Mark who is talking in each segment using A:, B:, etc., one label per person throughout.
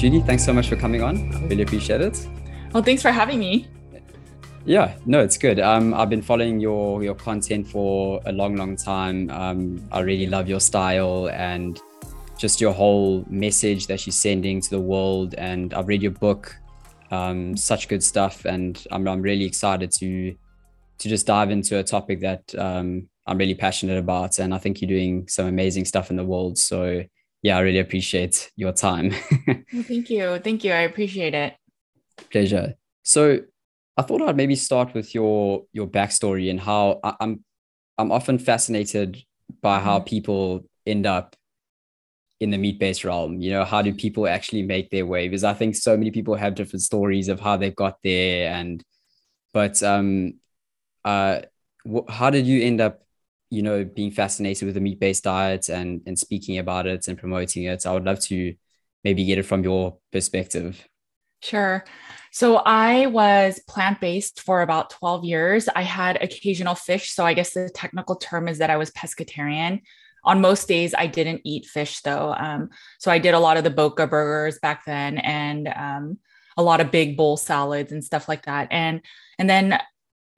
A: Judy, thanks so much for coming on. I really appreciate it.
B: Well, thanks for having me.
A: Yeah, no, it's good. Um, I've been following your your content for a long, long time. Um, I really love your style and just your whole message that you're sending to the world. And I've read your book, um, such good stuff, and I'm I'm really excited to to just dive into a topic that um, I'm really passionate about. And I think you're doing some amazing stuff in the world. So yeah, I really appreciate your time.
B: well, thank you, thank you. I appreciate it.
A: Pleasure. So I thought I'd maybe start with your your backstory and how I, I'm I'm often fascinated by how mm-hmm. people end up in the meat-based realm. You know, how do people actually make their way? Because I think so many people have different stories of how they got there, and but um, uh, wh- how did you end up? You know, being fascinated with the meat-based diet and and speaking about it and promoting it. I would love to maybe get it from your perspective.
B: Sure. So I was plant based for about 12 years. I had occasional fish. So I guess the technical term is that I was pescatarian. On most days, I didn't eat fish though. Um, so I did a lot of the Boca burgers back then and um, a lot of big bowl salads and stuff like that. And and then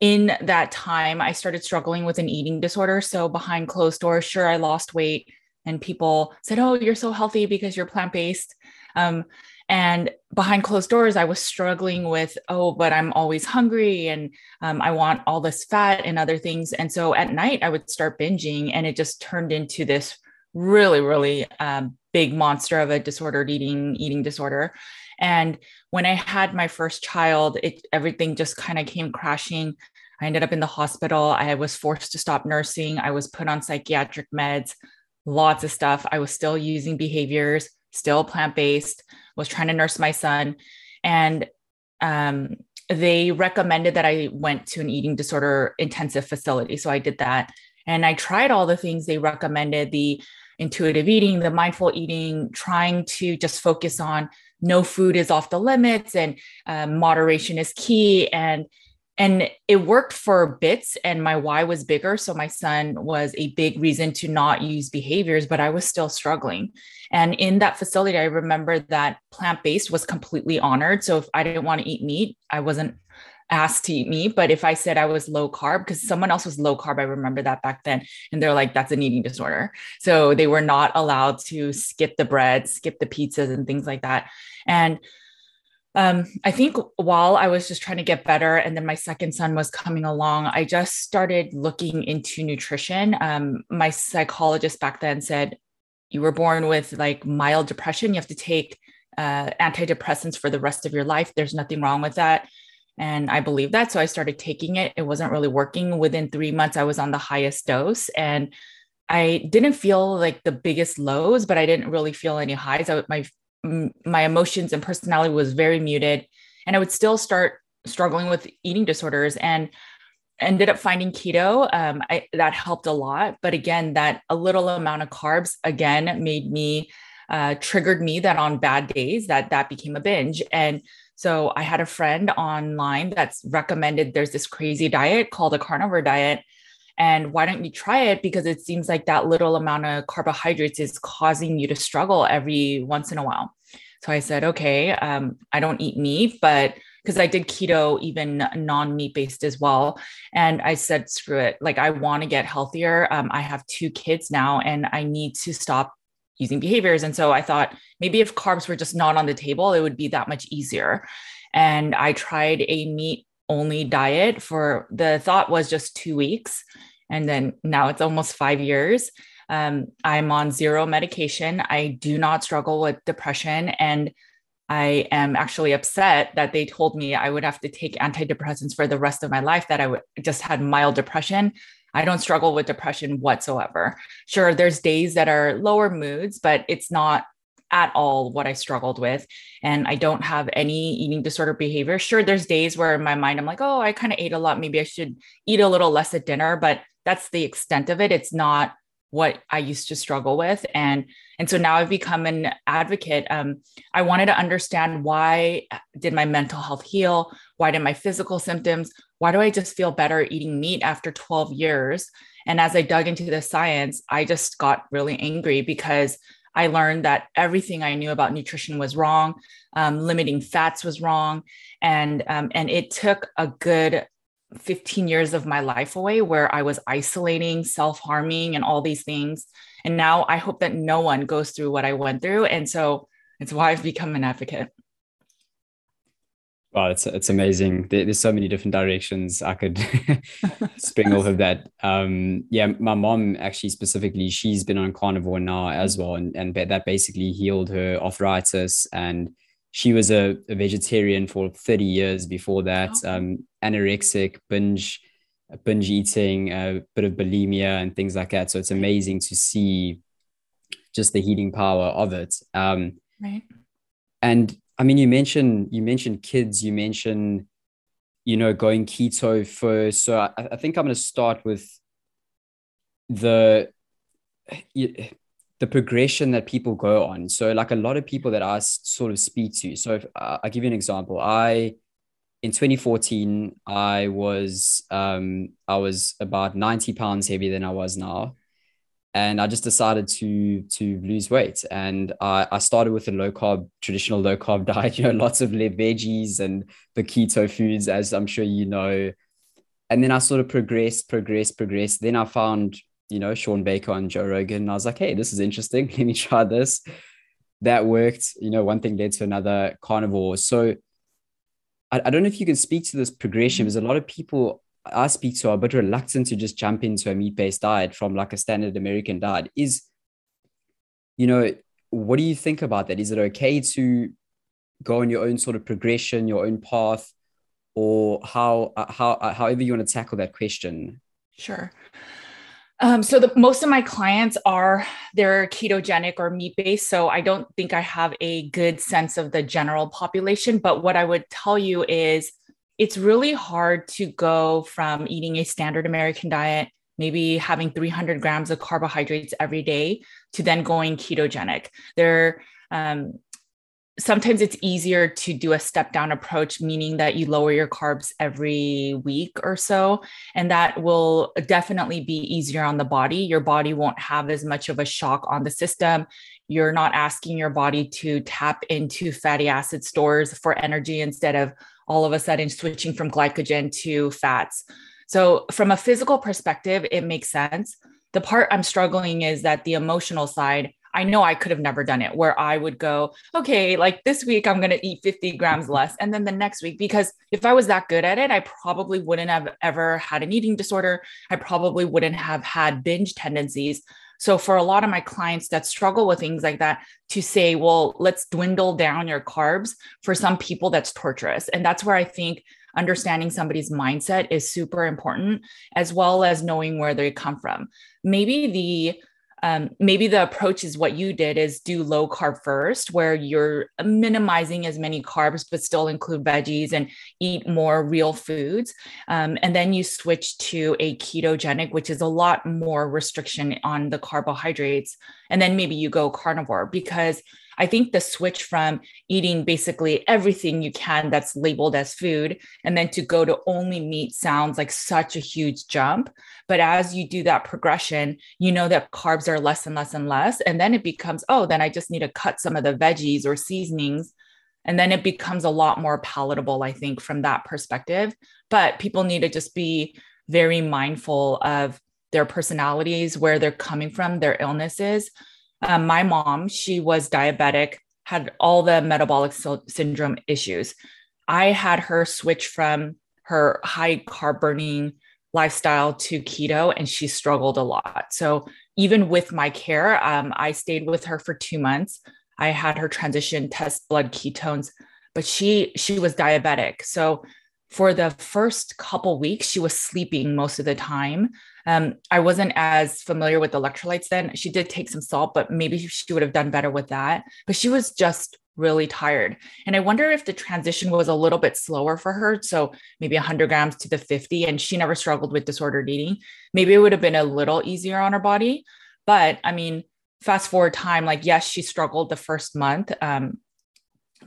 B: in that time, I started struggling with an eating disorder. So behind closed doors, sure, I lost weight, and people said, "Oh, you're so healthy because you're plant based." Um, and behind closed doors i was struggling with oh but i'm always hungry and um, i want all this fat and other things and so at night i would start binging and it just turned into this really really um, big monster of a disordered eating eating disorder and when i had my first child it everything just kind of came crashing i ended up in the hospital. I was forced to stop nursing. I was put on psychiatric meds lots of stuff. I was still using behaviors still plant-based was trying to nurse my son. And um, they recommended that i went to an eating disorder intensive facility so i did that. And i tried all the things they recommended the intuitive eating the mindful eating trying to just focus on no food is off the limits and um, moderation is key. And and it worked for bits and my why was bigger. So my son was a big reason to not use behaviors but i was still struggling. And in that facility i remember that plant-based was completely honored. So if i didn't want to eat meat i wasn't asked to eat meat. But if i said i was low carb because someone else was low carb i remember that back then and they're like that's an eating disorder. So they were not allowed to skip the bread skip the pizzas and things like that. And um, I think while I was just trying to get better, and then my second son was coming along, I just started looking into nutrition. Um, my psychologist back then said, You were born with like mild depression. You have to take uh, antidepressants for the rest of your life. There's nothing wrong with that. And I believe that. So I started taking it. It wasn't really working. Within three months, I was on the highest dose. And I didn't feel like the biggest lows, but I didn't really feel any highs. I, my my emotions and personality was very muted and i would still start struggling with eating disorders and ended up finding keto um, I, that helped a lot but again that a little amount of carbs again made me uh, triggered me that on bad days that that became a binge and so i had a friend online that's recommended there's this crazy diet called a carnivore diet and why don't you try it? Because it seems like that little amount of carbohydrates is causing you to struggle every once in a while. So I said, okay, um, I don't eat meat, but because I did keto, even non meat based as well. And I said, screw it. Like, I want to get healthier. Um, I have two kids now and I need to stop using behaviors. And so I thought maybe if carbs were just not on the table, it would be that much easier. And I tried a meat only diet for the thought was just two weeks. And then now it's almost five years. Um, I'm on zero medication. I do not struggle with depression. And I am actually upset that they told me I would have to take antidepressants for the rest of my life, that I just had mild depression. I don't struggle with depression whatsoever. Sure, there's days that are lower moods, but it's not at all what I struggled with. And I don't have any eating disorder behavior. Sure, there's days where in my mind I'm like, oh, I kind of ate a lot. Maybe I should eat a little less at dinner, but that's the extent of it. It's not what I used to struggle with. And and so now I've become an advocate. Um, I wanted to understand why did my mental health heal? Why did my physical symptoms? Why do I just feel better eating meat after 12 years? And as I dug into the science, I just got really angry because I learned that everything I knew about nutrition was wrong, um, limiting fats was wrong, and um, and it took a good 15 years of my life away where I was isolating, self harming, and all these things. And now I hope that no one goes through what I went through, and so it's why I've become an advocate.
A: Wow, it's it's amazing. There, there's so many different directions I could spring off of that. Um, yeah, my mom actually specifically, she's been on carnivore now as well, and and that basically healed her arthritis. And she was a, a vegetarian for 30 years before that. Oh. Um, anorexic, binge, binge eating, a bit of bulimia, and things like that. So it's amazing to see just the healing power of it. Um,
B: right.
A: And I mean, you mentioned you mentioned kids. You mentioned, you know, going keto first. So I, I think I'm going to start with the the progression that people go on. So, like a lot of people that I sort of speak to. So, if, uh, I'll give you an example. I in 2014, I was um, I was about 90 pounds heavier than I was now and I just decided to to lose weight. And I, I started with a low carb, traditional low carb diet. You know, lots of veggies and the keto foods, as I'm sure you know. And then I sort of progressed, progressed, progressed. Then I found you know Shawn Baker and Joe Rogan. And I was like, hey, this is interesting. Let me try this. That worked. You know, one thing led to another. Carnivore. So I, I don't know if you can speak to this progression. Because a lot of people I speak to are a bit reluctant to just jump into a meat based diet from like a standard American diet is, you know, what do you think about that? Is it okay to go on your own sort of progression, your own path, or how uh, how uh, however you want to tackle that question?
B: Sure. Um, so the most of my clients are they're ketogenic or meat based. So I don't think I have a good sense of the general population. But what I would tell you is it's really hard to go from eating a standard American diet, maybe having 300 grams of carbohydrates every day, to then going ketogenic. There, um, sometimes it's easier to do a step down approach, meaning that you lower your carbs every week or so. And that will definitely be easier on the body. Your body won't have as much of a shock on the system. You're not asking your body to tap into fatty acid stores for energy instead of all of a sudden switching from glycogen to fats. So, from a physical perspective, it makes sense. The part I'm struggling is that the emotional side, I know I could have never done it where I would go, okay, like this week I'm going to eat 50 grams less. And then the next week, because if I was that good at it, I probably wouldn't have ever had an eating disorder. I probably wouldn't have had binge tendencies. So for a lot of my clients that struggle with things like that, to say, well, let's dwindle down your carbs, for some people that's torturous. And that's where I think understanding somebody's mindset is super important, as well as knowing where they come from. Maybe the um, maybe the approach is what you did is do low carb first where you're minimizing as many carbs but still include veggies and eat more real foods. Um, and then you switch to a ketogenic which is a lot more restriction on the carbohydrates. And then maybe you go carnivore because I think the switch from eating basically everything you can that's labeled as food and then to go to only meat sounds like such a huge jump. But as you do that progression, you know that carbs are less and less and less. And then it becomes, oh, then I just need to cut some of the veggies or seasonings. And then it becomes a lot more palatable, I think, from that perspective. But people need to just be very mindful of their personalities, where they're coming from, their illnesses um, my mom, she was diabetic, had all the metabolic syndrome issues. I had her switch from her high carb burning lifestyle to keto, and she struggled a lot. So even with my care, um, I stayed with her for two months. I had her transition test blood ketones, but she she was diabetic. So for the first couple weeks, she was sleeping most of the time. Um, I wasn't as familiar with electrolytes then. She did take some salt, but maybe she would have done better with that. But she was just really tired. And I wonder if the transition was a little bit slower for her. So maybe 100 grams to the 50, and she never struggled with disordered eating. Maybe it would have been a little easier on her body. But I mean, fast forward time, like, yes, she struggled the first month. Um,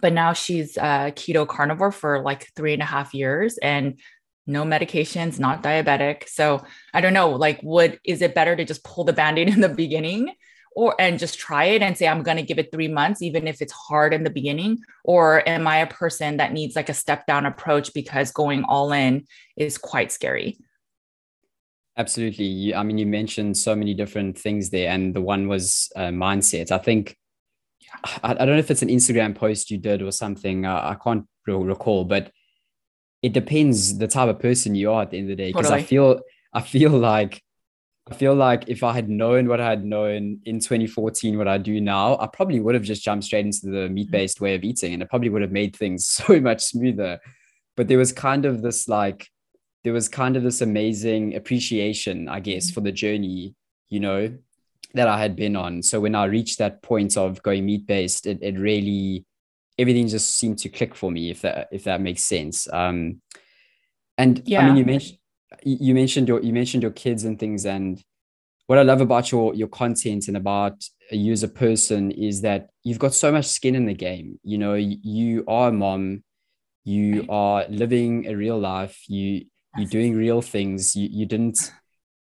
B: but now she's a keto carnivore for like three and a half years and no medications, not diabetic. So I don't know, like, would is it better to just pull the band-aid in the beginning? or and just try it and say i'm to give it 3 months even if it's hard in the beginning or am i a person that needs like a step down approach because going all in is quite scary
A: absolutely i mean you mentioned so many different things there and the one was uh, mindset i think I, don't know if it's an instagram post you did or something i can't recall but it depends the type of person you are at the end of the day because totally. i feel i feel like I feel like if I had known what I had known in 2014, what I do now, I probably would have just jumped straight into the mm-hmm. meat based way of eating and it probably would have made things so much smoother. But there was kind of this like, there was kind of this amazing appreciation, I guess, mm-hmm. for the journey, you know, that I had been on. So when I reached that point of going meat based, it, it really, everything just seemed to click for me, if that, if that makes sense. Um, and yeah. I mean, you mentioned, you mentioned your you mentioned your kids and things and what i love about your your content and about you as a person is that you've got so much skin in the game. You know you are a mom you are living a real life you you're doing real things. You, you didn't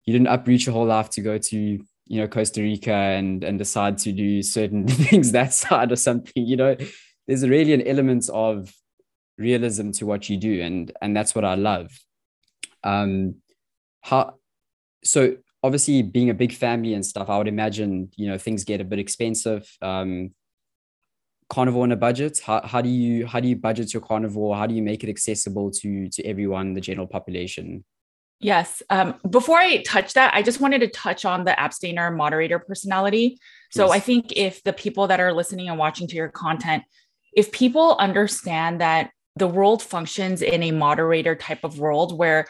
A: you didn't uproot your whole life to go to you know costa rica and and decide to do certain things that side or something you know there's really an element of realism to what you do and and that's what i love um, how so obviously being a big family and stuff, I would imagine you know things get a bit expensive. Um, carnivore on a budget. How, how do you how do you budget your carnivore? How do you make it accessible to to everyone, the general population?
B: Yes. Um, before I touch that, I just wanted to touch on the abstainer moderator personality. So yes. I think if the people that are listening and watching to your content, if people understand that the world functions in a moderator type of world where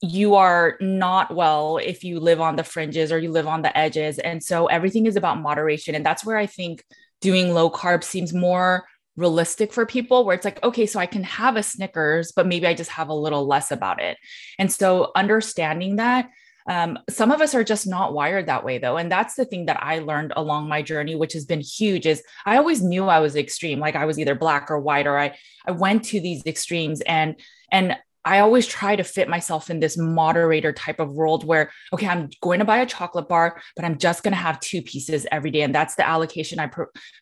B: you are not well if you live on the fringes or you live on the edges. And so everything is about moderation. And that's where I think doing low carb seems more realistic for people where it's like okay so i can have a snickers but maybe i just have a little less about it and so understanding that um, some of us are just not wired that way though and that's the thing that i learned along my journey which has been huge is i always knew i was extreme like i was either black or white or i i went to these extremes and and I always try to fit myself in this moderator type of world where, okay, I'm going to buy a chocolate bar, but I'm just going to have two pieces every day. And that's the allocation I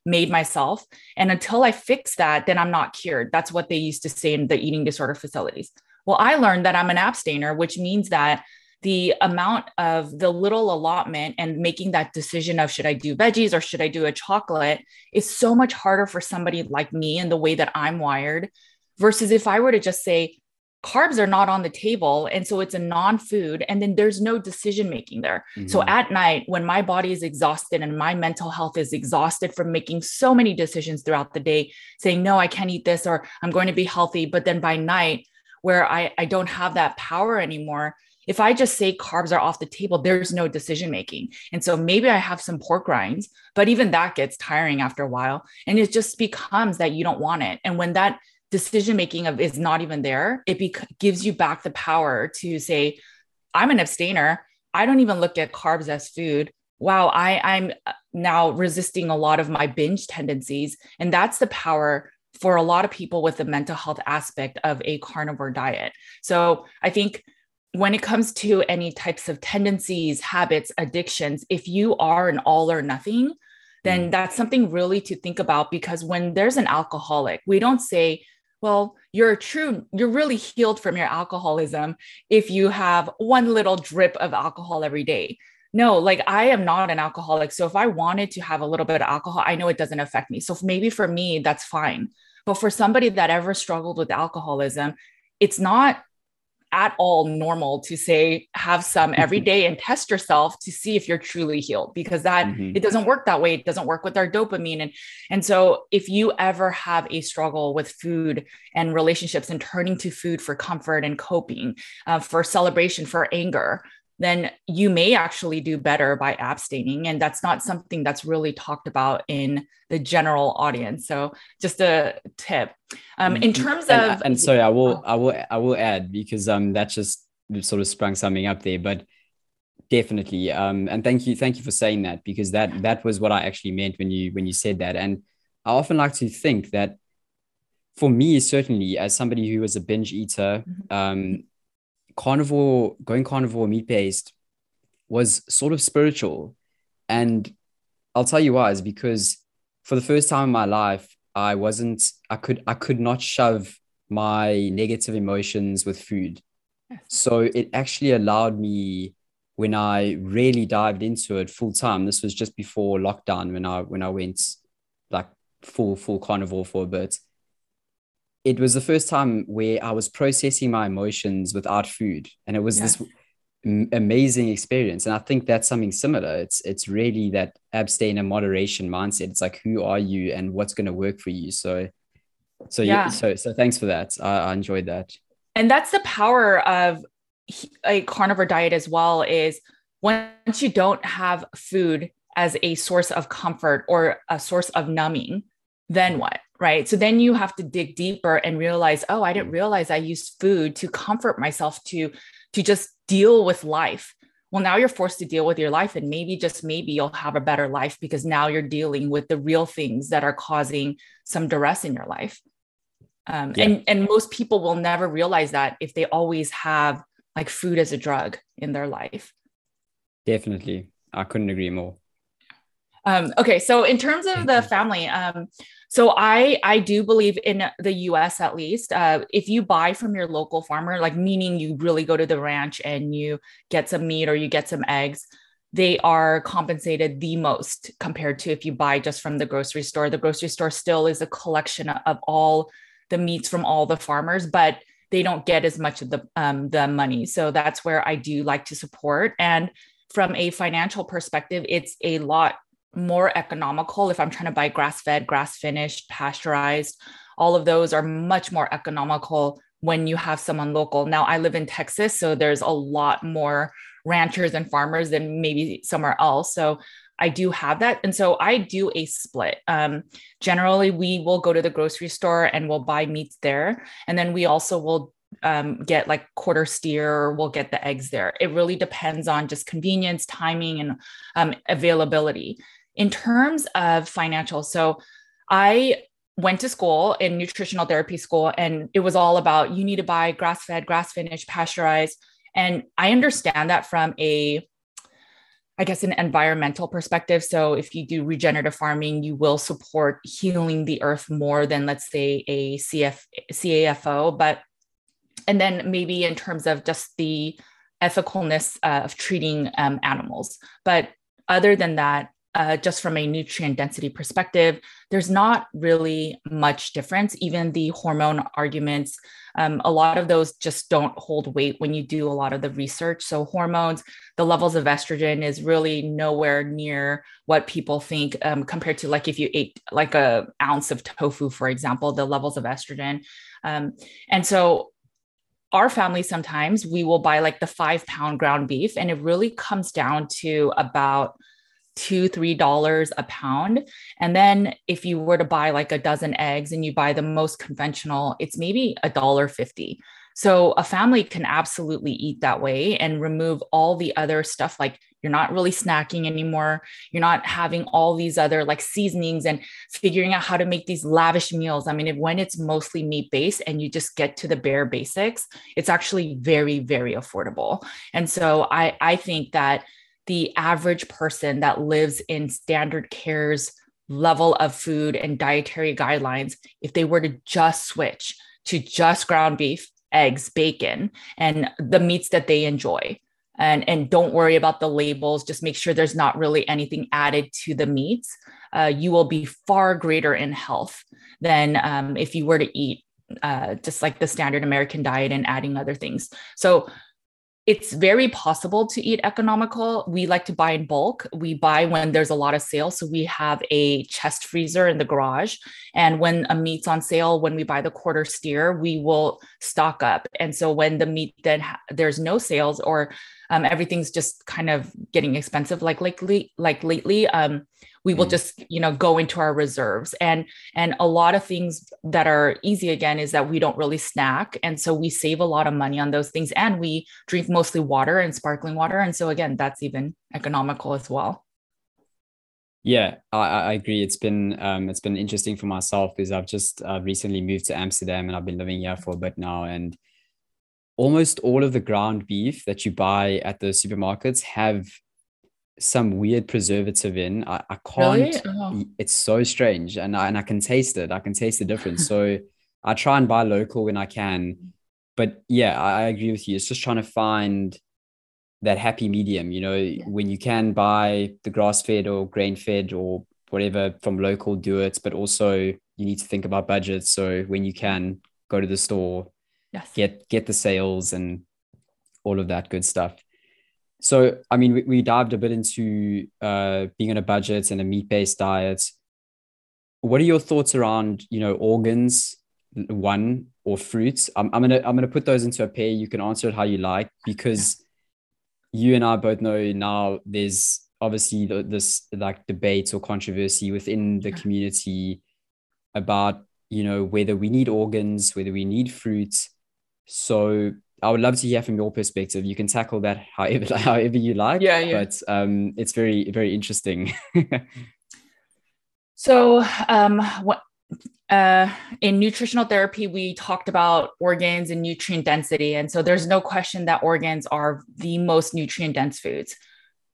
B: made myself. And until I fix that, then I'm not cured. That's what they used to say in the eating disorder facilities. Well, I learned that I'm an abstainer, which means that the amount of the little allotment and making that decision of should I do veggies or should I do a chocolate is so much harder for somebody like me and the way that I'm wired versus if I were to just say, carbs are not on the table and so it's a non-food and then there's no decision making there mm-hmm. so at night when my body is exhausted and my mental health is exhausted from making so many decisions throughout the day saying no i can't eat this or i'm going to be healthy but then by night where i, I don't have that power anymore if i just say carbs are off the table there's no decision making and so maybe i have some pork rinds but even that gets tiring after a while and it just becomes that you don't want it and when that decision making of is not even there, it be- gives you back the power to say, I'm an abstainer. I don't even look at carbs as food. Wow, I, I'm uh, now resisting a lot of my binge tendencies. And that's the power for a lot of people with the mental health aspect of a carnivore diet. So I think when it comes to any types of tendencies, habits, addictions, if you are an all or nothing, then mm. that's something really to think about because when there's an alcoholic, we don't say, well you're true you're really healed from your alcoholism if you have one little drip of alcohol every day. No like i am not an alcoholic so if i wanted to have a little bit of alcohol i know it doesn't affect me. So maybe for me that's fine. But for somebody that ever struggled with alcoholism it's not at all normal to say have some every day and test yourself to see if you're truly healed because that mm-hmm. it doesn't work that way. It doesn't work with our dopamine. And and so if you ever have a struggle with food and relationships and turning to food for comfort and coping uh, for celebration for anger then you may actually do better by abstaining. And that's not something that's really talked about in the general audience. So just a tip. Um, in mm-hmm. terms
A: and,
B: of
A: and sorry, I will I will I will add because um that just sort of sprung something up there, but definitely um and thank you thank you for saying that because that that was what I actually meant when you when you said that and I often like to think that for me certainly as somebody who was a binge eater mm-hmm. um carnivore, going carnivore meat based was sort of spiritual. And I'll tell you why is because for the first time in my life, I wasn't, I could, I could not shove my negative emotions with food. So it actually allowed me when I really dived into it full time. This was just before lockdown when I when I went like full full carnivore for a bit. It was the first time where I was processing my emotions without food, and it was yes. this amazing experience. And I think that's something similar. It's it's really that abstain and moderation mindset. It's like who are you and what's going to work for you. So so yeah. so so thanks for that. I, I enjoyed that.
B: And that's the power of a carnivore diet as well is once you don't have food as a source of comfort or a source of numbing, then what? Right. So then you have to dig deeper and realize, oh, I didn't realize I used food to comfort myself to to just deal with life. Well, now you're forced to deal with your life, and maybe just maybe you'll have a better life because now you're dealing with the real things that are causing some duress in your life. Um, yeah. and and most people will never realize that if they always have like food as a drug in their life.
A: Definitely, I couldn't agree more.
B: Um, okay, so in terms of the family, um, so I I do believe in the U.S. at least. Uh, if you buy from your local farmer, like meaning you really go to the ranch and you get some meat or you get some eggs, they are compensated the most compared to if you buy just from the grocery store. The grocery store still is a collection of all the meats from all the farmers, but they don't get as much of the um, the money. So that's where I do like to support. And from a financial perspective, it's a lot more economical if I'm trying to buy grass fed, grass finished, pasteurized. All of those are much more economical when you have someone local. Now, I live in Texas, so there's a lot more ranchers and farmers than maybe somewhere else. So I do have that. And so I do a split. Um, generally, we will go to the grocery store and we'll buy meats there. And then we also will um, get like quarter steer we'll get the eggs there. It really depends on just convenience, timing, and um, availability in terms of financial. So I went to school in nutritional therapy school, and it was all about you need to buy grass fed, grass finished, pasteurized. And I understand that from a I guess an environmental perspective. So if you do regenerative farming, you will support healing the earth more than let's say a CF CAFO. But and then maybe in terms of just the ethicalness uh, of treating um, animals. But other than that, uh, just from a nutrient density perspective, there's not really much difference. Even the hormone arguments, um, a lot of those just don't hold weight when you do a lot of the research. So, hormones, the levels of estrogen is really nowhere near what people think um, compared to like if you ate like a ounce of tofu, for example, the levels of estrogen. Um, and so, our family sometimes we will buy like the five pound ground beef, and it really comes down to about two three dollars a pound. And then if you were to buy like a dozen eggs and you buy the most conventional it's maybe a dollar fifty. So a family can absolutely eat that way and remove all the other stuff like you're not really snacking anymore. You're not having all these other like seasonings and figuring out how to make these lavish meals. I mean if, when it's mostly meat based and you just get to the bare basics it's actually very very affordable. And so i i think that the average person that lives in standard care's level of food and dietary guidelines, if they were to just switch to just ground beef, eggs, bacon, and the meats that they enjoy. And, and don't worry about the labels. Just make sure there's not really anything added to the meats. Uh, you will be far greater in health than um, if you were to eat uh, just like the standard American diet and adding other things. So it's very possible to eat economical. We like to buy in bulk. We buy when there's a lot of sales. So we have a chest freezer in the garage. And when a meat's on sale, when we buy the quarter steer, we will stock up. And so when the meat then ha- there's no sales or um, everything's just kind of getting expensive, like lately, like lately, um, we will mm. just you know go into our reserves and and a lot of things that are easy again is that we don't really snack and so we save a lot of money on those things and we drink mostly water and sparkling water and so again that's even economical as well
A: yeah, I, I agree. It's been um, it's been interesting for myself because I've just uh, recently moved to Amsterdam and I've been living here for a bit now. And almost all of the ground beef that you buy at the supermarkets have some weird preservative in. I, I can't. Really? Oh. It's so strange, and I, and I can taste it. I can taste the difference. so I try and buy local when I can. But yeah, I, I agree with you. It's just trying to find that happy medium. You know, yeah. when you can buy the grass fed or grain fed or whatever from local, do it. But also, you need to think about budgets. So when you can go to the store,
B: yes.
A: get get the sales and all of that good stuff. So, I mean, we, we dived a bit into uh, being on a budget and a meat based diet. What are your thoughts around, you know, organs, one or fruits? I'm, I'm gonna I'm gonna put those into a pair. You can answer it how you like because you and I both know now there's obviously this like debate or controversy within the community about you know whether we need organs, whether we need fruits. So I would love to hear from your perspective. You can tackle that however however you like.
B: Yeah, yeah.
A: But um, it's very very interesting.
B: so um, what, uh, in nutritional therapy, we talked about organs and nutrient density, and so there's no question that organs are the most nutrient dense foods,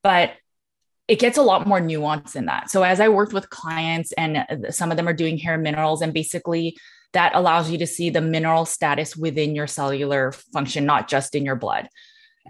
B: but it gets a lot more nuance in that. So as I worked with clients, and some of them are doing hair minerals, and basically that allows you to see the mineral status within your cellular function, not just in your blood.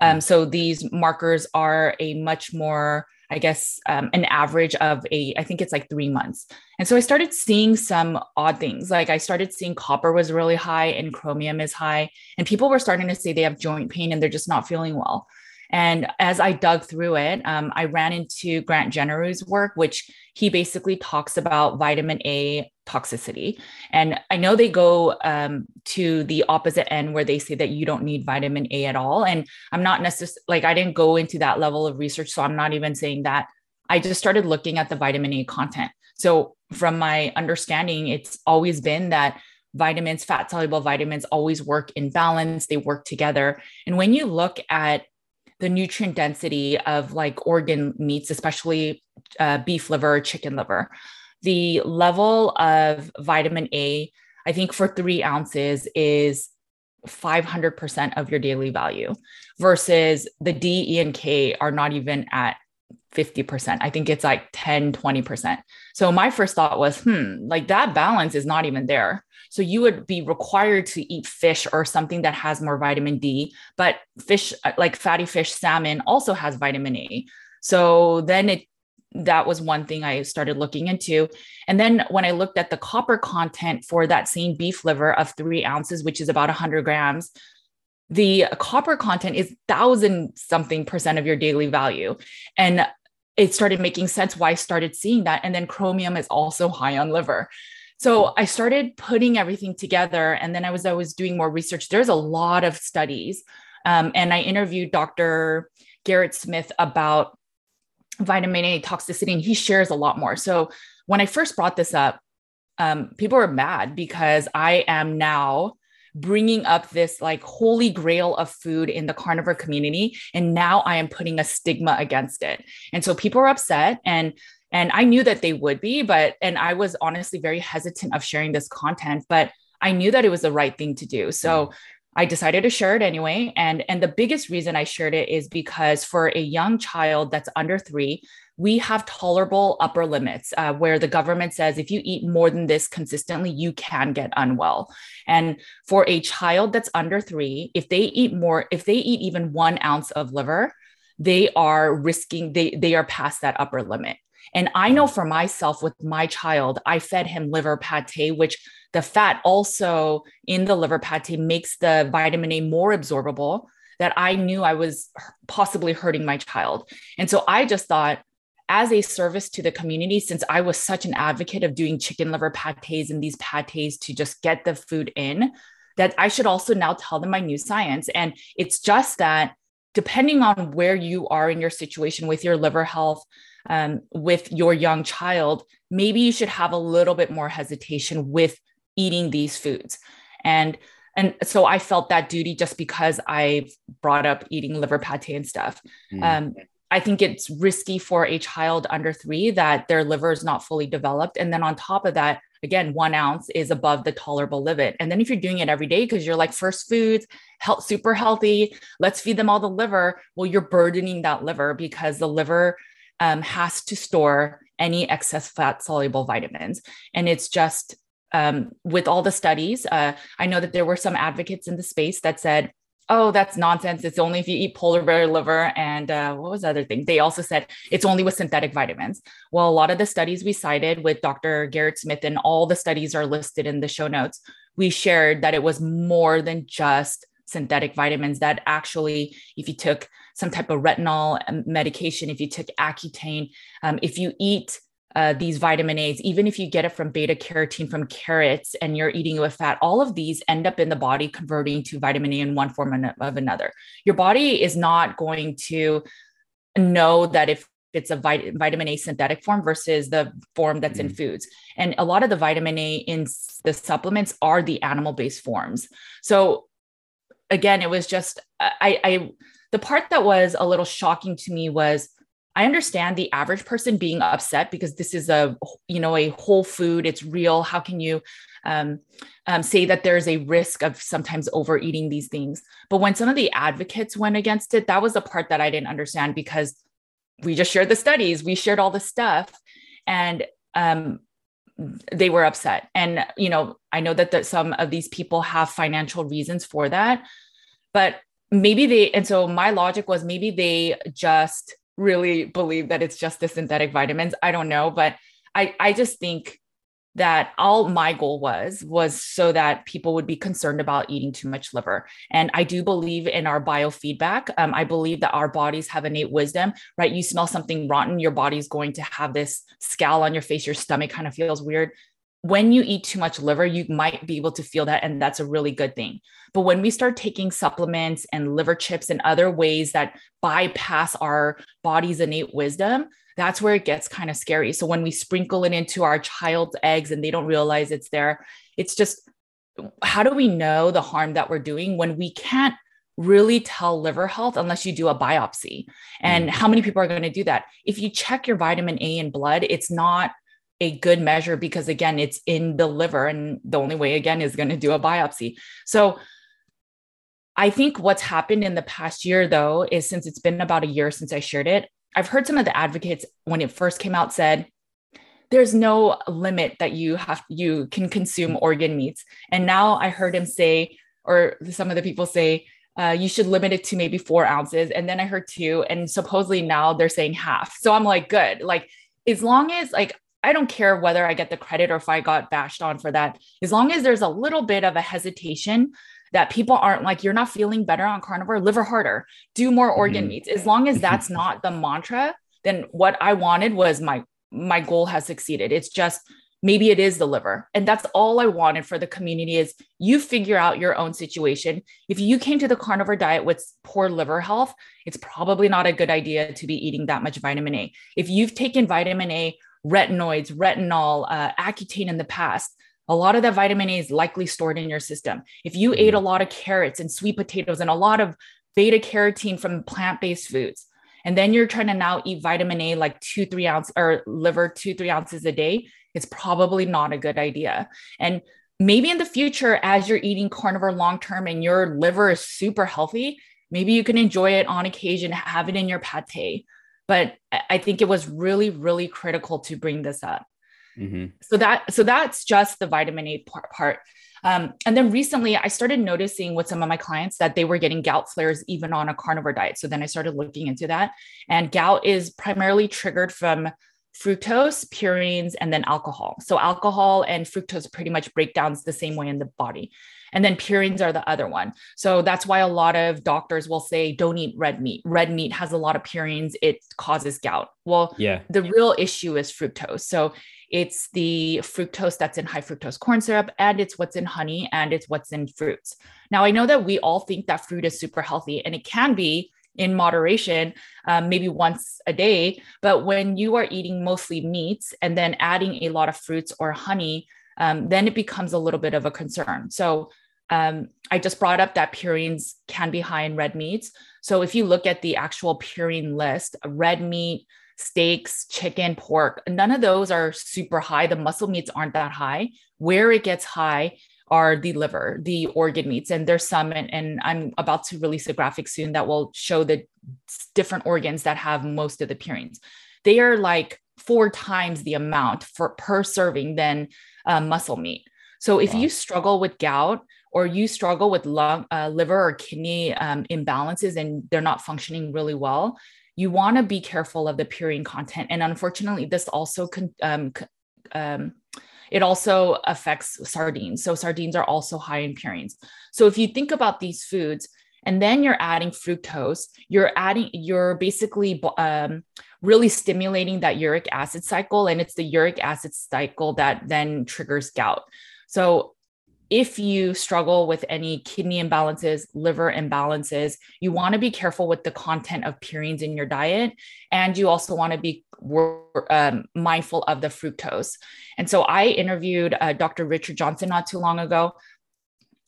B: Um, mm-hmm. so these markers are a much more, I guess, um, an average of a, I think it's like three months. And so I started seeing some odd things. Like I started seeing copper was really high and chromium is high. And people were starting to say they have joint pain and they're just not feeling well. And as I dug through it, um, I ran into Grant Genereux's work, which he basically talks about vitamin A toxicity. And I know they go um, to the opposite end where they say that you don't need vitamin A at all. And I'm not necessarily like, I didn't go into that level of research. So I'm not even saying that. I just started looking at the vitamin A content. So, from my understanding, it's always been that vitamins, fat soluble vitamins, always work in balance, they work together. And when you look at the nutrient density of like organ meats, especially uh, beef liver, chicken liver. The level of vitamin A, I think for three ounces is 500% of your daily value versus the D, E, and K are not even at 50%. I think it's like 10, 20%. So my first thought was, hmm, like that balance is not even there. So you would be required to eat fish or something that has more vitamin D, but fish uh, like fatty fish, salmon also has vitamin A. So then it that was one thing I started looking into. And then when I looked at the copper content for that same beef liver of three ounces, which is about 100 grams, the copper content is thousand something percent of your daily value. And it started making sense why I started seeing that. And then chromium is also high on liver. So I started putting everything together. And then I was, I was doing more research. There's a lot of studies. Um, and I interviewed Dr. Garrett Smith about vitamin A toxicity, and he shares a lot more. So when I first brought this up, um, people were mad because I am now bringing up this like holy grail of food in the carnivore community and now i am putting a stigma against it and so people are upset and and i knew that they would be but and i was honestly very hesitant of sharing this content but i knew that it was the right thing to do so mm. I decided to share it anyway. And, and the biggest reason I shared it is because for a young child that's under three, we have tolerable upper limits uh, where the government says if you eat more than this consistently, you can get unwell. And for a child that's under three, if they eat more, if they eat even one ounce of liver, they are risking, they, they are past that upper limit. And I know for myself with my child, I fed him liver pate, which the fat also in the liver pate makes the vitamin A more absorbable that I knew I was possibly hurting my child. And so I just thought, as a service to the community, since I was such an advocate of doing chicken liver pates and these pates to just get the food in, that I should also now tell them my new science. And it's just that depending on where you are in your situation with your liver health, um, with your young child, maybe you should have a little bit more hesitation with eating these foods. And and so I felt that duty just because I brought up eating liver pate and stuff. Mm. Um, I think it's risky for a child under three that their liver is not fully developed. And then on top of that, again, one ounce is above the tolerable limit. And then if you're doing it every day because you're like first foods, health, super healthy, let's feed them all the liver. Well, you're burdening that liver because the liver um, has to store any excess fat soluble vitamins. And it's just um, with all the studies, uh, I know that there were some advocates in the space that said, oh, that's nonsense. It's only if you eat polar bear liver. And uh, what was the other thing? They also said it's only with synthetic vitamins. Well, a lot of the studies we cited with Dr. Garrett Smith, and all the studies are listed in the show notes, we shared that it was more than just synthetic vitamins, that actually, if you took some type of retinol um, medication, if you took Accutane, um, if you eat uh, these vitamin A's, even if you get it from beta carotene from carrots and you're eating it with fat, all of these end up in the body converting to vitamin A in one form of another. Your body is not going to know that if it's a vit- vitamin A synthetic form versus the form that's mm-hmm. in foods. And a lot of the vitamin A in the supplements are the animal based forms. So again, it was just, I, I, the part that was a little shocking to me was I understand the average person being upset because this is a you know a whole food. It's real. How can you um, um, say that there's a risk of sometimes overeating these things? But when some of the advocates went against it, that was the part that I didn't understand because we just shared the studies, we shared all the stuff, and um, they were upset. And you know, I know that, that some of these people have financial reasons for that, but maybe they. And so my logic was maybe they just really believe that it's just the synthetic vitamins. I don't know, but I I just think that all my goal was was so that people would be concerned about eating too much liver and i do believe in our biofeedback um, i believe that our bodies have innate wisdom right you smell something rotten your body's going to have this scowl on your face your stomach kind of feels weird when you eat too much liver, you might be able to feel that. And that's a really good thing. But when we start taking supplements and liver chips and other ways that bypass our body's innate wisdom, that's where it gets kind of scary. So when we sprinkle it into our child's eggs and they don't realize it's there, it's just how do we know the harm that we're doing when we can't really tell liver health unless you do a biopsy? And mm. how many people are going to do that? If you check your vitamin A in blood, it's not a good measure because again it's in the liver and the only way again is going to do a biopsy. So i think what's happened in the past year though is since it's been about a year since i shared it i've heard some of the advocates when it first came out said there's no limit that you have you can consume organ meats. And now i heard him say or some of the people say uh, you should limit it to maybe four ounces. And then i heard two and supposedly now they're saying half. So i'm like good. Like as long as like I don't care whether I get the credit or if I got bashed on for that. As long as there's a little bit of a hesitation that people aren't like, you're not feeling better on carnivore, liver harder, do more organ mm-hmm. meats. As long as that's not the mantra, then what I wanted was my my goal has succeeded. It's just maybe it is the liver. And that's all I wanted for the community is you figure out your own situation. If you came to the carnivore diet with poor liver health, it's probably not a good idea to be eating that much vitamin A. If you've taken vitamin A retinoids, retinol, uh, Accutane in the past, a lot of that vitamin A is likely stored in your system. If you mm-hmm. ate a lot of carrots and sweet potatoes and a lot of beta carotene from plant based foods, and then you're trying to now eat vitamin A like two, three ounces or liver, two, three ounces a day, it's probably not a good idea. And maybe in the future, as you're eating carnivore long term and your liver is super healthy, maybe you can enjoy it on occasion, have it in your pate but I think it was really, really critical to bring this up. Mm-hmm. So that so that's just the vitamin A part. part. Um, and then recently, I started noticing with some of my clients that they were getting gout flares even on a carnivore diet. So then I started looking into that. And gout is primarily triggered from fructose, purines, and then alcohol. So alcohol and fructose pretty much break down the same way in the body. And then purines are the other one. So that's why a lot of doctors will say, don't eat red meat. Red meat has a lot of purines, it causes gout. Well, yeah. the real issue is fructose. So it's the fructose that's in high fructose corn syrup, and it's what's in honey, and it's what's in fruits. Now, I know that we all think that fruit is super healthy, and it can be in moderation, um, maybe once a day. But when you are eating mostly meats and then adding a lot of fruits or honey, um, then it becomes a little bit of a concern. So um, I just brought up that purines can be high in red meats. So if you look at the actual purine list, red meat, steaks, chicken, pork, none of those are super high. The muscle meats aren't that high. Where it gets high are the liver, the organ meats, and there's some, and, and I'm about to release a graphic soon that will show the different organs that have most of the purines they are like four times the amount for per serving than uh, muscle meat. So if wow. you struggle with gout or you struggle with lung, uh, liver or kidney um, imbalances and they're not functioning really well, you want to be careful of the purine content. And unfortunately, this also con- um, um, it also affects sardines. So sardines are also high in purines. So if you think about these foods, and then you're adding fructose, you're adding, you're basically um, really stimulating that uric acid cycle, and it's the uric acid cycle that then triggers gout. So if you struggle with any kidney imbalances, liver imbalances, you want to be careful with the content of purines in your diet. And you also want to be um, mindful of the fructose. And so I interviewed uh, Dr. Richard Johnson not too long ago.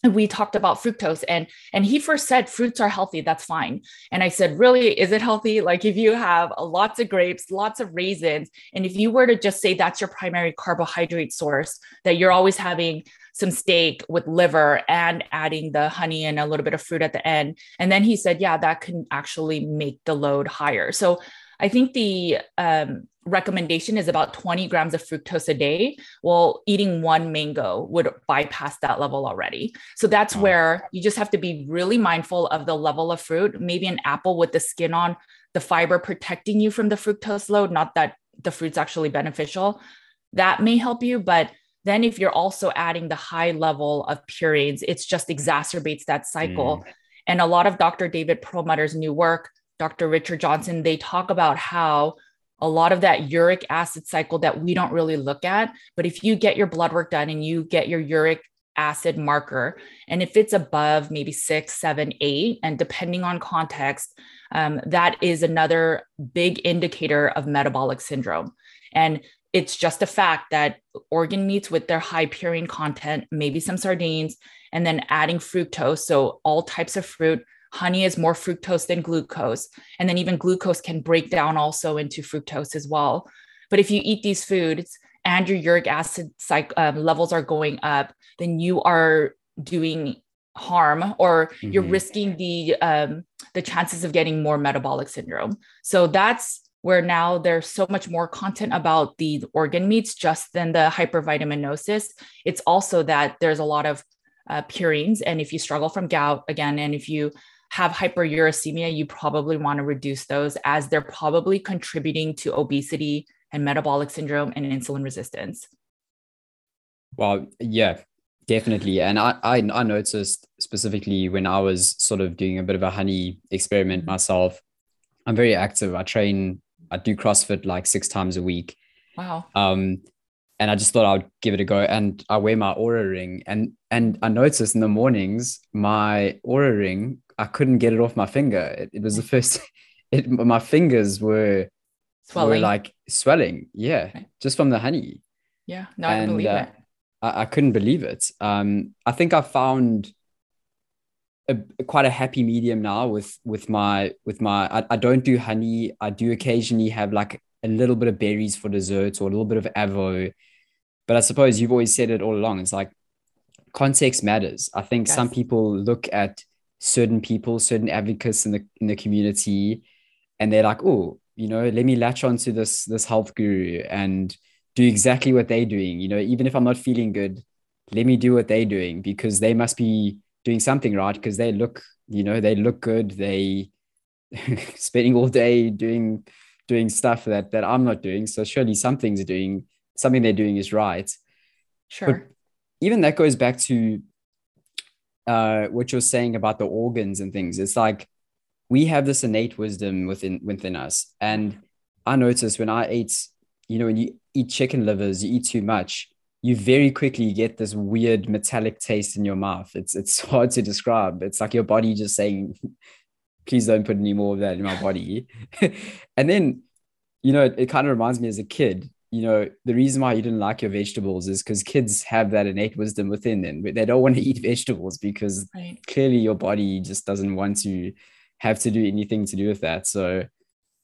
B: We talked about fructose and and he first said fruits are healthy that's fine and i said really is it healthy like if you have lots of grapes lots of raisins and if you were to just say that's your primary carbohydrate source that you're always having some steak with liver and adding the honey and a little bit of fruit at the end. And then he said, yeah, that can actually make the load higher. So I think the um, recommendation is about 20 grams of fructose a day. Well, eating one mango would bypass that level already. So that's oh. where you just have to be really mindful of the level of fruit. Maybe an apple with the skin on, the fiber protecting you from the fructose load, not that the fruit's actually beneficial. That may help you, but then, if you're also adding the high level of purines, it just exacerbates that cycle. Mm. And a lot of Dr. David Perlmutter's new work, Dr. Richard Johnson, they talk about how a lot of that uric acid cycle that we don't really look at. But if you get your blood work done and you get your uric acid marker, and if it's above maybe six, seven, eight, and depending on context, um, that is another big indicator of metabolic syndrome. And it's just a fact that organ meats with their high purine content, maybe some sardines, and then adding fructose. So all types of fruit. Honey is more fructose than glucose. And then even glucose can break down also into fructose as well. But if you eat these foods and your uric acid cycle, um, levels are going up, then you are doing harm or mm-hmm. you're risking the um, the chances of getting more metabolic syndrome. So that's where now there's so much more content about the organ meats just than the hypervitaminosis. It's also that there's a lot of uh, purines. And if you struggle from gout, again, and if you have hyperuricemia, you probably want to reduce those as they're probably contributing to obesity and metabolic syndrome and insulin resistance.
A: Well, yeah, definitely. And I, I, I noticed specifically when I was sort of doing a bit of a honey experiment mm-hmm. myself. I'm very active. I train I do CrossFit like six times a week.
B: Wow.
A: Um, and I just thought I'd give it a go. And I wear my Oura ring, and and I noticed in the mornings my Oura ring, I couldn't get it off my finger. It, it was the first. It my fingers were swelling, were like swelling. Yeah, just from the honey.
B: Yeah, no, and, I believe uh, it.
A: I, I couldn't believe it. Um, I think I found a, quite a happy medium now with with my with my I, I don't do honey i do occasionally have like a little bit of berries for dessert or a little bit of avo but i suppose you've always said it all along it's like context matters. I think yes. some people look at certain people certain advocates in the in the community and they're like oh you know let me latch onto this this health guru and do exactly what they're doing. You know even if i'm not feeling good let me do what they're doing because they must be doing something right because they look you know they look good. They spending all day doing doing stuff that that i'm not doing. So surely something's doing something they're doing is right
B: sure but
A: even that goes back to uh, what you're saying about the organs and things it's like we have this innate wisdom within within us and i noticed when i ate you know when you eat chicken livers you eat too much you very quickly get this weird metallic taste in your mouth. It's it's hard to describe. It's like your body just saying, please don't put any more of that in my body. and then, you know, it, it kind of reminds me as a kid, you know, the reason why you didn't like your vegetables is because kids have that innate wisdom within them. but They don't want to eat vegetables because right. clearly your body just doesn't want to have to do anything to do with that. So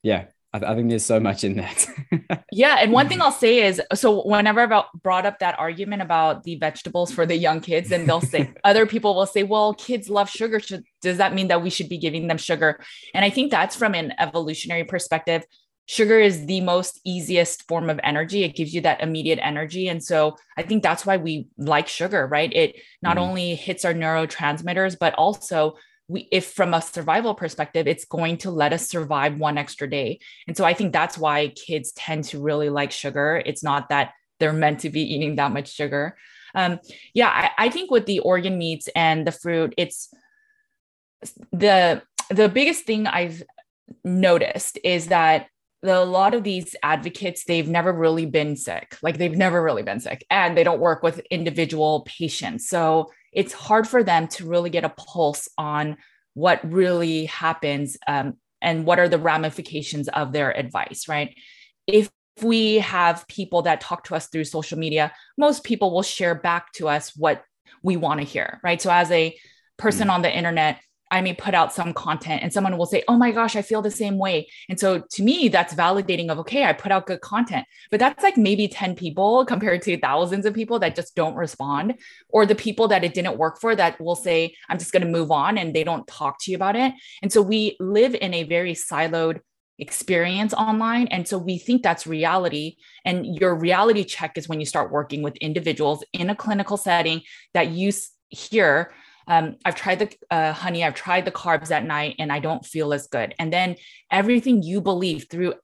A: yeah, I, think there's so much in that.
B: yeah. And one thing I'll say is so whenever I brought up that argument about the vegetables for the young kids, and they'll say, other people will say, well, kids love sugar. Should, does that mean that we should be giving them sugar? And I think that's from an evolutionary perspective. Sugar is the most easiest form of energy. It gives you that immediate energy. And so I think that's why we like sugar, right? It not mm. only hits our neurotransmitters, but also we if from a survival perspective it's going to let us survive one extra day and so i think that's why kids tend to really like sugar it's not that they're meant to be eating that much sugar um, yeah I, I think with the organ meats and the fruit it's the the biggest thing i've noticed is that the, a lot of these advocates they've never really been sick. Like they've never really been sick and they don't work with individual patients. So it's hard for them to really get a pulse on what really happens um, and what are the ramifications of their advice right? If we have people that talk to us through social media most people will share back to us what we want to hear right? So as a person mm. on the internet I may put out some content and someone will say, Oh my gosh, I feel the same way. And so to me, that's validating of, okay, I put out good content, but that's like maybe 10 people compared to thousands of people that just don't respond, or the people that it didn't work for that will say, I'm just going to move on and they don't talk to you about it. And so we live in a very siloed experience online. And so we think that's reality. And your reality check is when you start working with individuals in a clinical setting that you hear um, I've tried the uh, honey, I've tried the carbs at night, and I don't feel as good. And then everything you believe through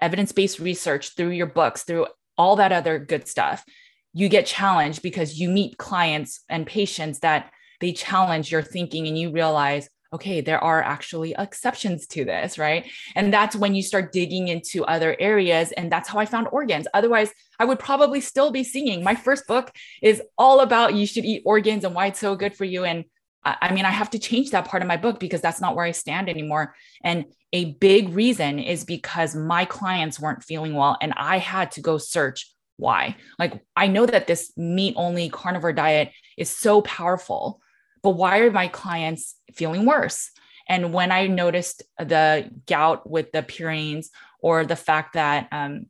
B: evidence based research, through your books, through all that other good stuff, you get challenged because you meet clients and patients that they challenge your thinking and you realize, okay, there are actually exceptions to this, right? And that's when you start digging into other areas. And that's how I found organs. Otherwise, I would probably still be singing. My first book is all about you should eat organs and why it's so good for you. And I mean, I have to change that part of my book because that's not where I stand anymore. And a big reason is because my clients weren't feeling well and I had to go search why. Like, I know that this meat only carnivore diet is so powerful, but why are my clients feeling worse? And when I noticed the gout with the purines or the fact that, um,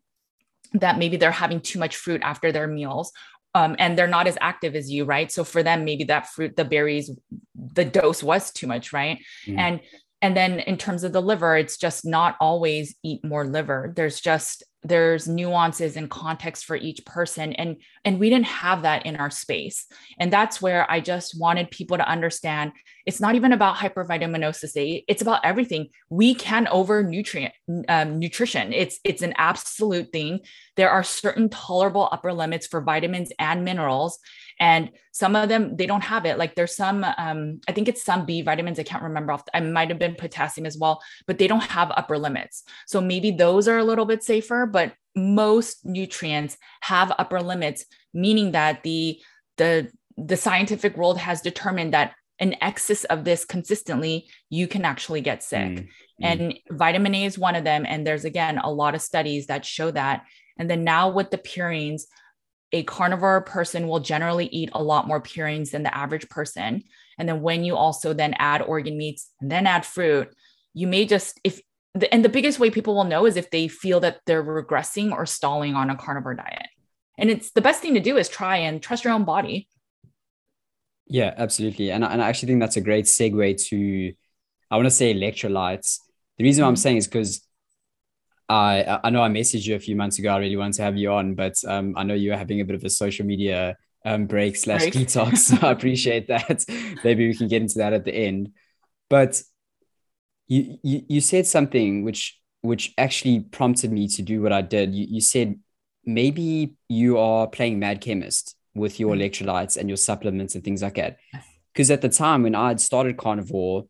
B: that maybe they're having too much fruit after their meals um, and they're not as active as you, right? So for them, maybe that fruit, the berries, the dose was too much, right? Mm. And and then in terms of the liver, it's just not always eat more liver. There's just there's nuances and context for each person and and we didn't have that in our space and that's where i just wanted people to understand it's not even about hypervitaminosis a it's about everything. We can over nutrient um, nutrition. It's it's an absolute thing. There are certain tolerable upper limits for vitamins and minerals and some of them they don't have it. Like there's some um, i think it's some b vitamins i can't remember off i might have been potassium as well but they don't have upper limits. So maybe those are a little bit safer but most nutrients have upper limits meaning that the the the scientific world has determined that an excess of this consistently you can actually get sick mm, mm. and vitamin a is one of them and there's again a lot of studies that show that and then now with the purines a carnivore person will generally eat a lot more purines than the average person. And then when you also then add organ meats and then add fruit, you may just if and the biggest way people will know is if they feel that they're regressing or stalling on a carnivore diet. And it's the best thing to do is try and trust your own body.
A: Yeah, absolutely. And, and I actually think that's a great segue to, I want to say electrolytes. The reason why I'm mm-hmm. saying is because I I know I messaged you a few months ago. I really wanted to have you on, but um, I know you're having a bit of a social media um, break slash detox. So I appreciate that. Maybe we can get into that at the end. But you, you you said something which which actually prompted me to do what I did. You you said maybe you are playing mad chemist with your mm. electrolytes and your supplements and things like that. Because at the time when I had started carnivore,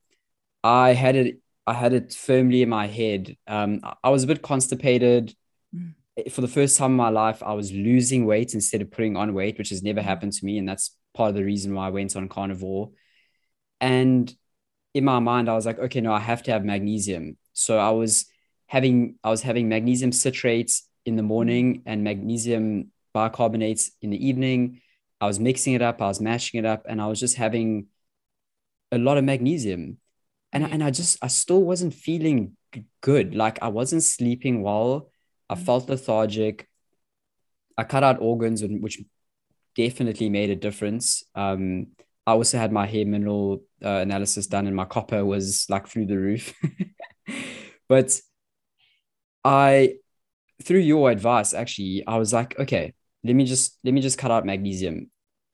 A: I had it I had it firmly in my head. Um, I was a bit constipated. Mm. For the first time in my life, I was losing weight instead of putting on weight, which has never mm. happened to me. And that's part of the reason why I went on carnivore. And in my mind, I was like, okay, no, I have to have magnesium. So I was having I was having magnesium citrates in the morning mm. and magnesium bicarbonates in the evening. I was mixing it up, I was mashing it up, and I was just having a lot of magnesium and and I just I still wasn't feeling good. Like I wasn't sleeping well. I mm. felt lethargic. I cut out organs, which definitely made a difference. Um, I also had my hair mineral uh, analysis done, and my copper was like through the roof. but I through your advice, actually, I was like, okay, let me just let me just cut out magnesium.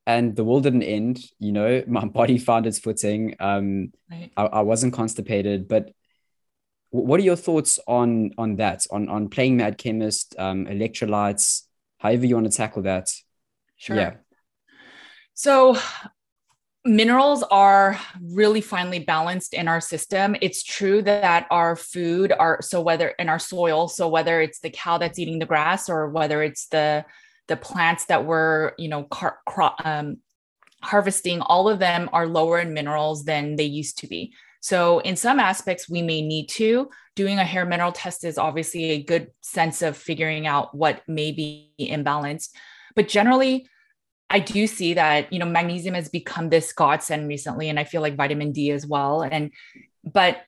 A: And the world didn't end, you know, my body found its footing. Um, right. I, I wasn't constipated, but what are your thoughts on on that on on playing mad chemist um electrolytes however you want to tackle that
B: sure yeah so minerals are really finely balanced in our system it's true that our food are so whether in our soil so whether it's the cow that's eating the grass or whether it's the the plants that we're you know car, um, harvesting all of them are lower in minerals than they used to be so, in some aspects, we may need to. Doing a hair mineral test is obviously a good sense of figuring out what may be imbalanced. But generally, I do see that you know magnesium has become this godsend recently, and I feel like vitamin D as well. And but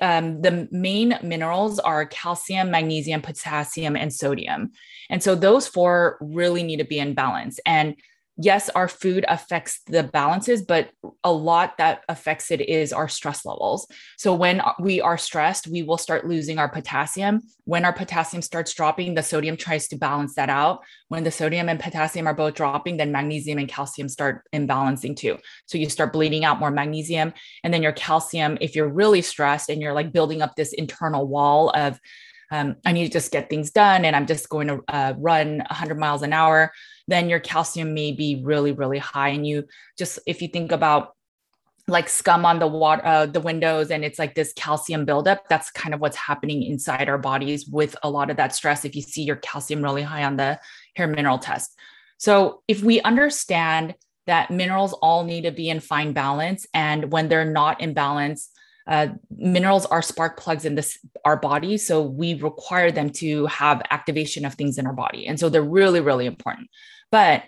B: um, the main minerals are calcium, magnesium, potassium, and sodium. And so those four really need to be in balance. And yes, our food affects the balances, but a lot that affects it is our stress levels. So when we are stressed, we will start losing our potassium. When our potassium starts dropping, the sodium tries to balance that out. When the sodium and potassium are both dropping, then magnesium and calcium start imbalancing too. So you start bleeding out more magnesium. And then your calcium, if you're really stressed and you're like building up this internal wall of, um, I need to just get things done and I'm just going to uh, run 100 miles an hour then your calcium may be really, really high. And you just, if you think about like scum on the water, uh, the windows, and it's like this calcium buildup. That's kind of what's happening inside our bodies with a lot of that stress. If you see your calcium really high on the hair mineral test. So if we understand that minerals all need to be in fine balance, and when they're not in balance, uh, minerals are spark plugs in this our body so we require them to have activation of things in our body and so they're really really important but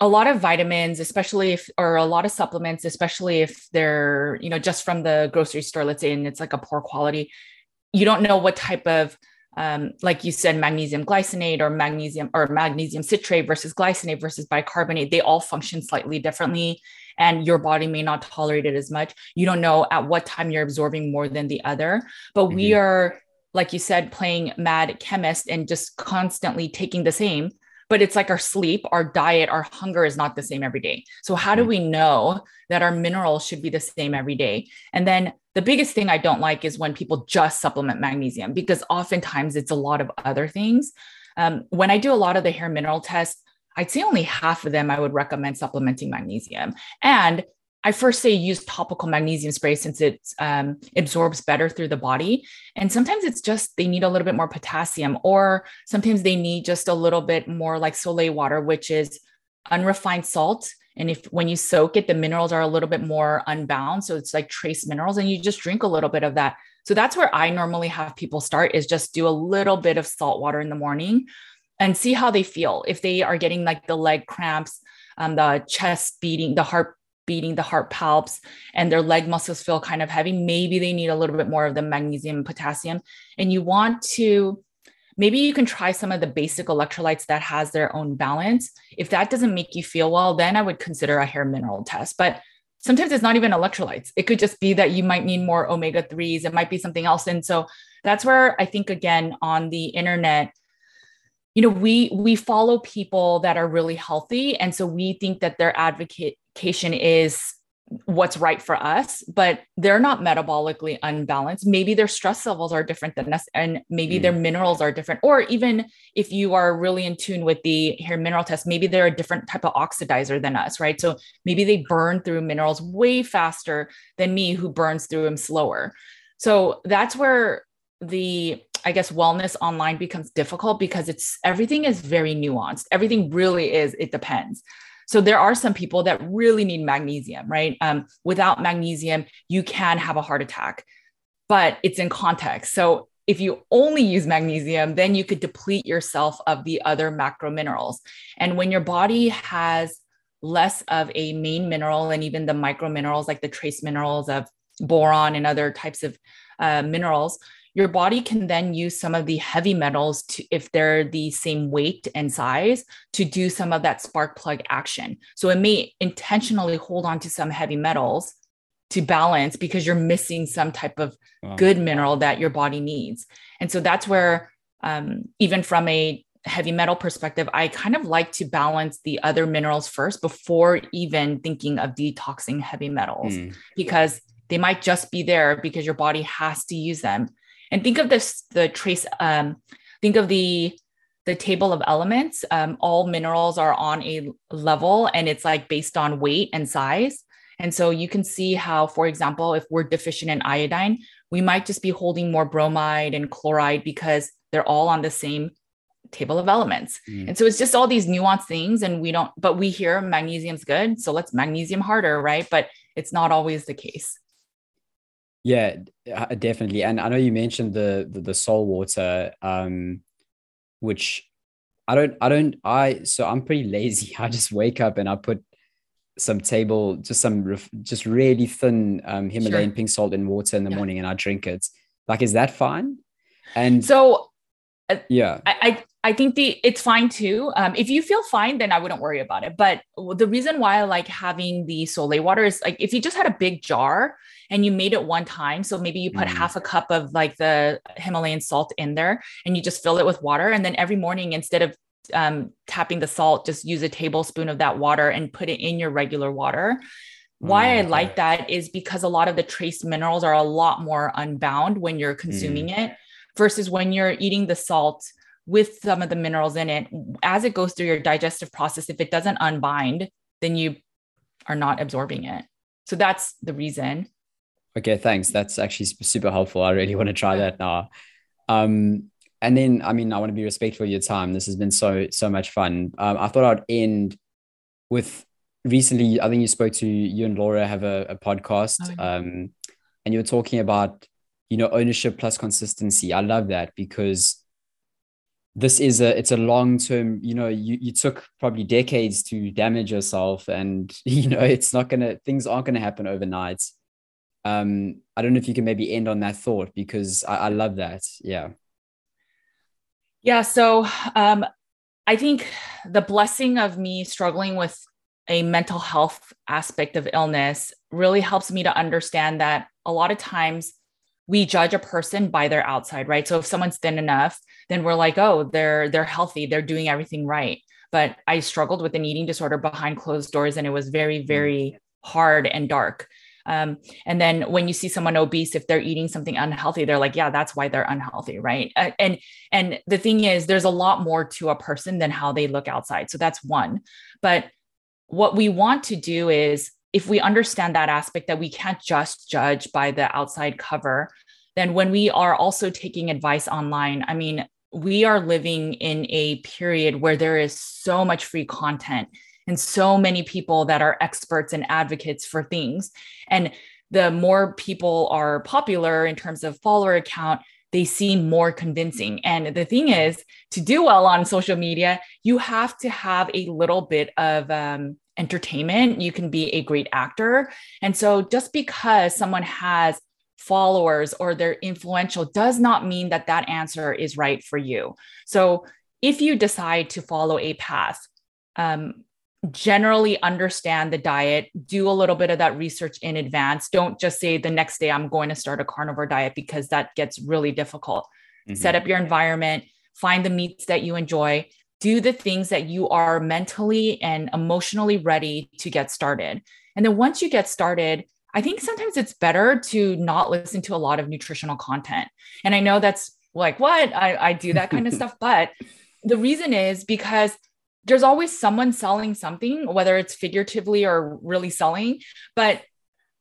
B: a lot of vitamins, especially if, or a lot of supplements, especially if they're, you know, just from the grocery store, let's say, and it's like a poor quality, you don't know what type of, um, like you said, magnesium glycinate or magnesium or magnesium citrate versus glycinate versus bicarbonate, they all function slightly differently and your body may not tolerate it as much. You don't know at what time you're absorbing more than the other, but mm-hmm. we are, like you said, playing mad chemist and just constantly taking the same but it's like our sleep, our diet, our hunger is not the same every day. So, how do mm. we know that our minerals should be the same every day? And then the biggest thing I don't like is when people just supplement magnesium because oftentimes it's a lot of other things. Um, when I do a lot of the hair mineral tests, I'd say only half of them I would recommend supplementing magnesium. And I first say use topical magnesium spray since it um, absorbs better through the body. And sometimes it's just they need a little bit more potassium, or sometimes they need just a little bit more like Sole water, which is unrefined salt. And if when you soak it, the minerals are a little bit more unbound. So it's like trace minerals, and you just drink a little bit of that. So that's where I normally have people start is just do a little bit of salt water in the morning and see how they feel. If they are getting like the leg cramps, um, the chest beating, the heart beating, the heart palps, and their leg muscles feel kind of heavy, maybe they need a little bit more of the magnesium and potassium. And you want to maybe you can try some of the basic electrolytes that has their own balance. If that doesn't make you feel well, then I would consider a hair mineral test. But sometimes it's not even electrolytes. It could just be that you might need more omega 3s. It might be something else. And so that's where I think again on the internet you know we we follow people that are really healthy and so we think that their advocate medication is what's right for us, but they're not metabolically unbalanced. Maybe their stress levels are different than us, and maybe mm. their minerals are different. Or even if you are really in tune with the hair mineral test, maybe they're a different type of oxidizer than us, right? So maybe they burn through minerals way faster than me, who burns through them slower. So that's where the I guess wellness online becomes difficult because it's everything is very nuanced. Everything really is, it depends. So there are some people that really need magnesium, right? Um, without magnesium, you can have a heart attack, but it's in context. So if you only use magnesium, then you could deplete yourself of the other macro minerals. And when your body has less of a main mineral and even the micro minerals like the trace minerals of boron and other types of uh, minerals, your body can then use some of the heavy metals to if they're the same weight and size to do some of that spark plug action so it may intentionally hold on to some heavy metals to balance because you're missing some type of wow. good mineral that your body needs. And so that's where, um, even from a heavy metal perspective, I kind of like to balance the other minerals first before even thinking of detoxing heavy metals mm. because they might just be there because your body has to use them. And think of this the trace, um, think of the the table of elements. Um, all minerals are on a level and it's like based on weight and size. And so you can see how, for example, if we're deficient in iodine, we might just be holding more bromide and chloride because they're all on the same table of elements. Mm. And so it's just all these nuanced things. And we don't, but we hear magnesium's good. So let's magnesium harder, right? But it's not always the case.
A: Yeah, uh, definitely. And I know you mentioned the the, the soul water, um, which I don't, I don't, I so I'm pretty lazy. I just wake up and I put some table, just some just really thin um, Himalayan sure. pink salt in water in the yeah. morning, and I drink it. Like, is that fine?
B: And so, uh, yeah, I, I I think the it's fine too. Um, if you feel fine, then I wouldn't worry about it. But the reason why I like having the Sole water is like if you just had a big jar and you made it one time, so maybe you put mm. half a cup of like the Himalayan salt in there and you just fill it with water, and then every morning instead of um, tapping the salt, just use a tablespoon of that water and put it in your regular water. Why mm, I like that is because a lot of the trace minerals are a lot more unbound when you're consuming mm. it versus when you're eating the salt with some of the minerals in it as it goes through your digestive process if it doesn't unbind then you are not absorbing it. So that's the reason.
A: Okay thanks. That's actually super helpful. I really want to try that now. Um and then i mean i want to be respectful of your time. This has been so so much fun. Um, i thought i'd end with recently i think you spoke to you and laura have a, a podcast oh, yeah. um and you were talking about you know ownership plus consistency. I love that because this is a it's a long term you know you, you took probably decades to damage yourself and you know it's not gonna things aren't gonna happen overnight. Um i don't know if you can maybe end on that thought because i, I love that. Yeah.
B: Yeah so um i think the blessing of me struggling with a mental health aspect of illness really helps me to understand that a lot of times we judge a person by their outside, right? So if someone's thin enough, then we're like, oh, they're they're healthy, they're doing everything right. But I struggled with an eating disorder behind closed doors, and it was very, mm. very hard and dark. Um, and then when you see someone obese, if they're eating something unhealthy, they're like, yeah, that's why they're unhealthy, right? Uh, and and the thing is, there's a lot more to a person than how they look outside. So that's one. But what we want to do is if we understand that aspect that we can't just judge by the outside cover, then when we are also taking advice online, I mean, we are living in a period where there is so much free content and so many people that are experts and advocates for things. And the more people are popular in terms of follower account, they seem more convincing. And the thing is, to do well on social media, you have to have a little bit of um, entertainment. You can be a great actor. And so just because someone has followers or they're influential does not mean that that answer is right for you. So if you decide to follow a path, um, generally understand the diet, do a little bit of that research in advance. Don't just say the next day I'm going to start a carnivore diet because that gets really difficult. Mm-hmm. Set up your environment, find the meats that you enjoy, do the things that you are mentally and emotionally ready to get started. And then once you get started, I think sometimes it's better to not listen to a lot of nutritional content. And I know that's like what I, I do that kind of stuff, but the reason is because there's always someone selling something, whether it's figuratively or really selling, but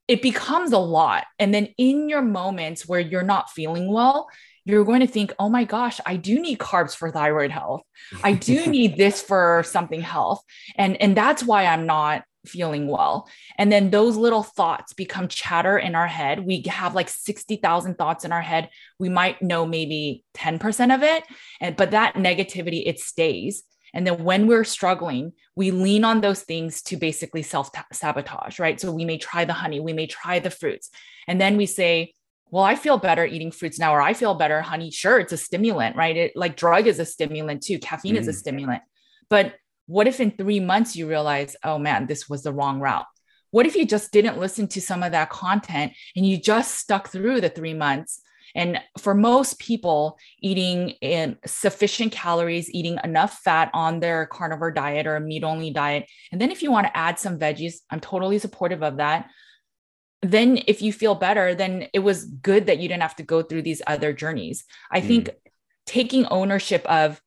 B: it becomes a lot. And then in your moments where you're not feeling well, you're going to think, oh my gosh, I do need carbs for thyroid health. I do need this for something health. And, and that's why I'm not feeling well. And then those little thoughts become chatter in our head. We have like 60,000 thoughts in our head. We might know maybe 10% of it, and but that negativity it stays. And then when we're struggling, we lean on those things to basically self sabotage, right? So we may try the honey, we may try the fruits. And then we say, well, I feel better eating fruits now, or I feel better, honey. Sure, it's a stimulant, right? It like drug is a stimulant too. Caffeine mm. is a mm. stimulant. But what if in three months you realize, oh man, this was the wrong route? what if you just didn't listen to some of that content and you just stuck through the three months and for most people, eating in sufficient calories, eating enough fat on their carnivore diet or a meat only diet. And then if you want to add some veggies, I'm totally supportive of that. Then if you feel better, then it was good that you didn't have to go through these other journeys. I mm. think taking ownership of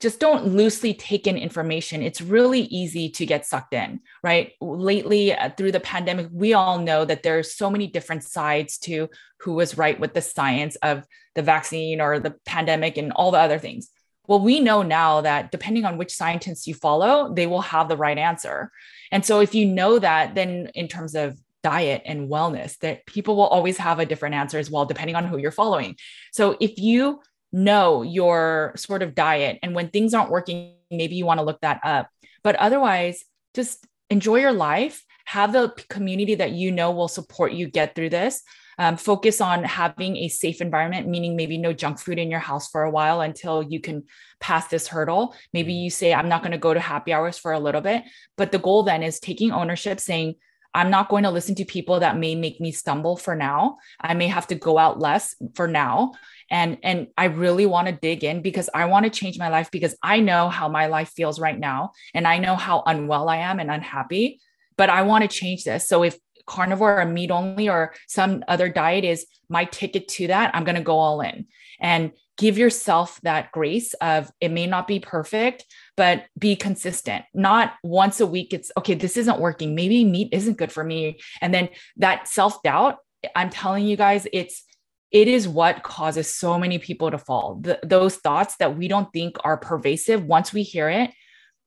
B: just don't loosely take in information. It's really easy to get sucked in, right? Lately, uh, through the pandemic, we all know that there are so many different sides to who was right with the science of the vaccine or the pandemic and all the other things. Well, we know now that depending on which scientists you follow, they will have the right answer. And so, if you know that, then in terms of diet and wellness, that people will always have a different answer as well, depending on who you're following. So, if you know your sort of diet. And when things aren't working, maybe you want to look that up. But otherwise, just enjoy your life, have the community that you know will support you get through this. Um, focus on having a safe environment, meaning maybe no junk food in your house for a while until you can pass this hurdle. Maybe you say, I'm not going to go to happy hours for a little bit. But the goal then is taking ownership, saying, I'm not going to listen to people that may make me stumble for now. I may have to go out less for now and and i really want to dig in because i want to change my life because i know how my life feels right now and i know how unwell i am and unhappy but i want to change this. So if carnivore or meat only or some other diet is my ticket to that i'm going to go all in. And give yourself that grace of it may not be perfect but be consistent. Not once a week it's okay this isn't working. Maybe meat isn't good for me. And then that self doubt i'm telling you guys it's it is what causes so many people to fall. The, those thoughts that we don't think are pervasive, once we hear it,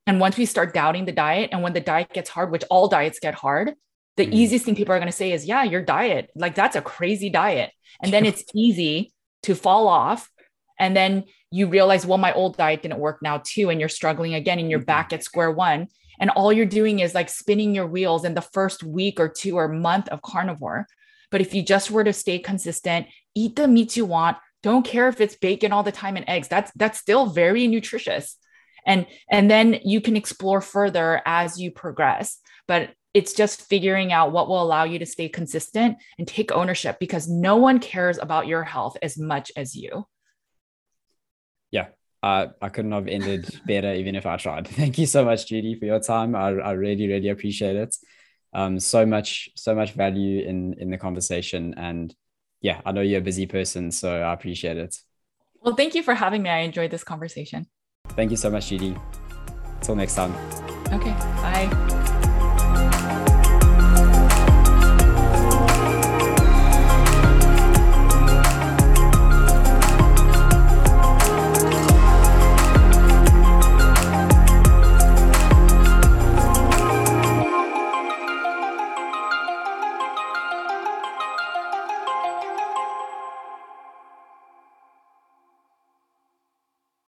B: and once we start doubting the diet, and when the diet gets hard, which all diets get hard, the mm. easiest thing people are going to say is, Yeah, your diet, like that's a crazy diet. And then it's easy to fall off. And then you realize, Well, my old diet didn't work now too. And you're struggling again, and you're mm-hmm. back at square one. And all you're doing is like spinning your wheels in the first week or two or month of carnivore. But if you just were to stay consistent, eat the meats you want, don't care if it's bacon all the time and eggs. That's that's still very nutritious. And and then you can explore further as you progress. But it's just figuring out what will allow you to stay consistent and take ownership because no one cares about your health as much as you.
A: Yeah, uh, I couldn't have ended better even if I tried. Thank you so much, Judy, for your time. I, I really, really appreciate it um, so much so much value in in the conversation and yeah i know you're a busy person so i appreciate it.
B: Well thank you for having me. I enjoyed this conversation.
A: Thank you so much judy. Until next time.
B: Okay bye